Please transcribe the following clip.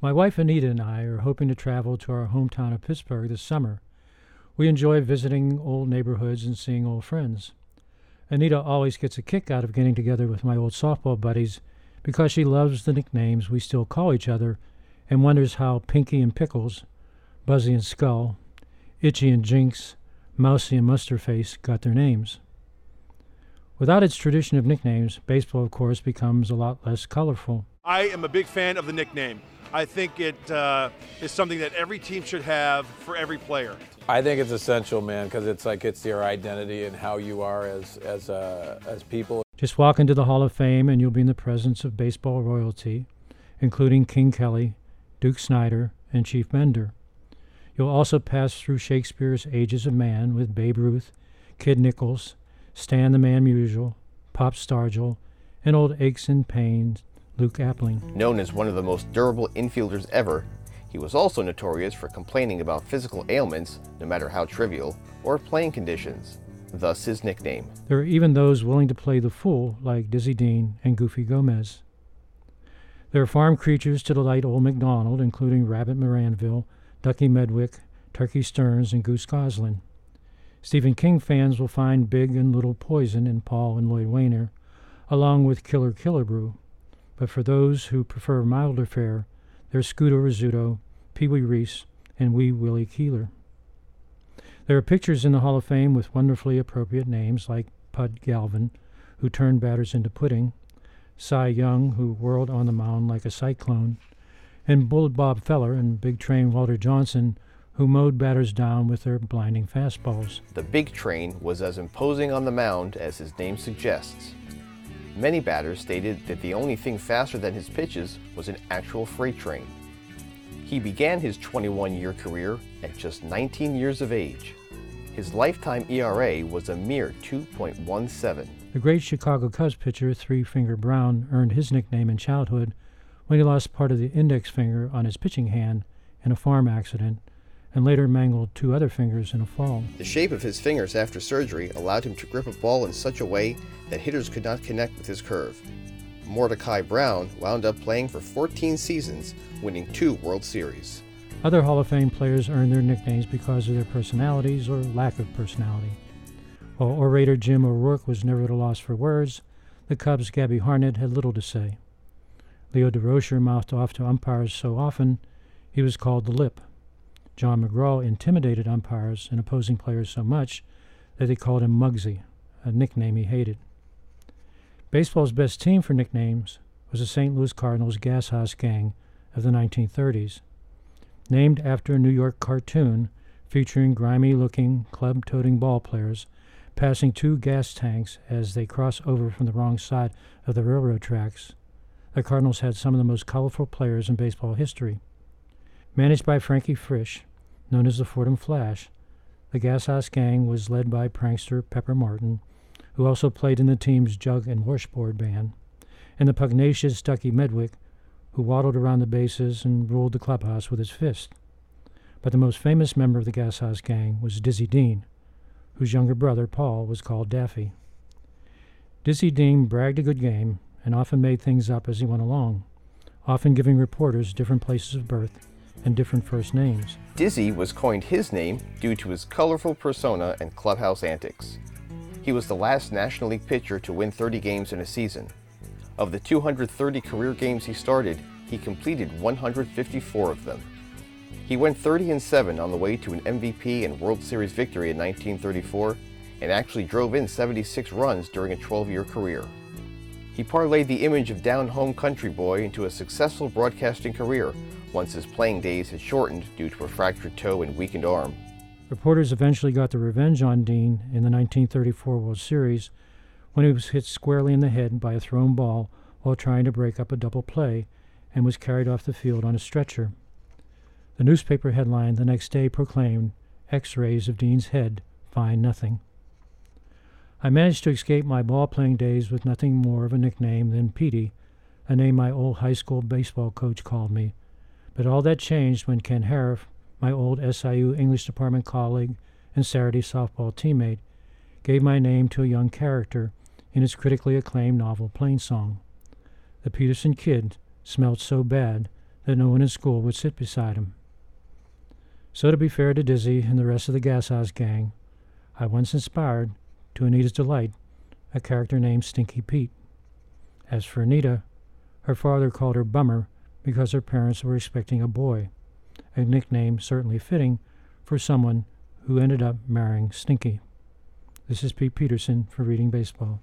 My wife Anita and I are hoping to travel to our hometown of Pittsburgh this summer. We enjoy visiting old neighborhoods and seeing old friends. Anita always gets a kick out of getting together with my old softball buddies because she loves the nicknames we still call each other and wonders how Pinky and Pickles, Buzzy and Skull, Itchy and Jinx, Mousy and Mustardface got their names. Without its tradition of nicknames, baseball, of course, becomes a lot less colorful. I am a big fan of the nickname. I think it uh, is something that every team should have for every player. I think it's essential, man, because it's like it's your identity and how you are as as uh, as people. Just walk into the Hall of Fame and you'll be in the presence of baseball royalty, including King Kelly, Duke Snider, and Chief Bender. You'll also pass through Shakespeare's Ages of Man with Babe Ruth, Kid Nichols, Stan the Man Musial, Pop Stargell, and old aches and pains Luke Appling. Known as one of the most durable infielders ever, he was also notorious for complaining about physical ailments, no matter how trivial, or playing conditions, thus his nickname. There are even those willing to play the fool, like Dizzy Dean and Goofy Gomez. There are farm creatures to delight old MacDonald, including Rabbit Maranville, Ducky Medwick, Turkey Stearnes, and Goose Goslin. Stephen King fans will find Big and Little Poison in Paul and Lloyd Waner, along with Killer Killebrew but for those who prefer milder fare, there's Scooter Rizzuto, Pee Wee Reese, and Wee Willie Keeler. There are pictures in the Hall of Fame with wonderfully appropriate names like Pud Galvin, who turned batters into pudding, Cy Young, who whirled on the mound like a cyclone, and Bull Bob Feller and Big Train Walter Johnson, who mowed batters down with their blinding fastballs. The Big Train was as imposing on the mound as his name suggests. Many batters stated that the only thing faster than his pitches was an actual freight train. He began his 21 year career at just 19 years of age. His lifetime ERA was a mere 2.17. The great Chicago Cubs pitcher, Three Finger Brown, earned his nickname in childhood when he lost part of the index finger on his pitching hand in a farm accident and later mangled two other fingers in a fall. The shape of his fingers after surgery allowed him to grip a ball in such a way that hitters could not connect with his curve. Mordecai Brown wound up playing for 14 seasons, winning two World Series. Other Hall of Fame players earned their nicknames because of their personalities or lack of personality. While orator Jim O'Rourke was never at a loss for words, the Cubs' Gabby Hartnett had little to say. Leo Durocher mouthed off to umpires so often he was called the lip. John McGraw intimidated umpires and opposing players so much that they called him Muggsy, a nickname he hated. Baseball's best team for nicknames was the St. Louis Cardinals Gas House Gang of the 1930s. Named after a New York cartoon featuring grimy looking, club toting ball players passing two gas tanks as they cross over from the wrong side of the railroad tracks, the Cardinals had some of the most colorful players in baseball history. Managed by Frankie Frisch, known as the Fordham Flash, the Gas House Gang was led by prankster Pepper Martin, who also played in the team's jug and washboard band, and the pugnacious Ducky Medwick, who waddled around the bases and ruled the clubhouse with his fist. But the most famous member of the Gas House Gang was Dizzy Dean, whose younger brother, Paul, was called Daffy. Dizzy Dean bragged a good game and often made things up as he went along, often giving reporters different places of birth and different first names. Dizzy was coined his name due to his colorful persona and clubhouse antics. He was the last National League pitcher to win 30 games in a season. Of the 230 career games he started, he completed 154 of them. He went 30 and 7 on the way to an MVP and World Series victory in 1934 and actually drove in 76 runs during a 12 year career. He parlayed the image of down home country boy into a successful broadcasting career once his playing days had shortened due to a fractured toe and weakened arm. Reporters eventually got the revenge on Dean in the 1934 World Series when he was hit squarely in the head by a thrown ball while trying to break up a double play and was carried off the field on a stretcher. The newspaper headline the next day proclaimed X rays of Dean's head find nothing. I managed to escape my ball playing days with nothing more of a nickname than Petey, a name my old high school baseball coach called me but all that changed when Kent Haruf, my old SIU English department colleague and Saturday softball teammate, gave my name to a young character in his critically acclaimed novel Plainsong. The Peterson Kid smelled so bad that no one in school would sit beside him. So, to be fair to Dizzy and the rest of the Gas House gang, I once inspired, to Anita's delight, a character named Stinky Pete. As for Anita, her father called her Bummer because her parents were expecting a boy, a nickname certainly fitting for someone who ended up marrying Stinky. This is Pete Peterson for Reading Baseball.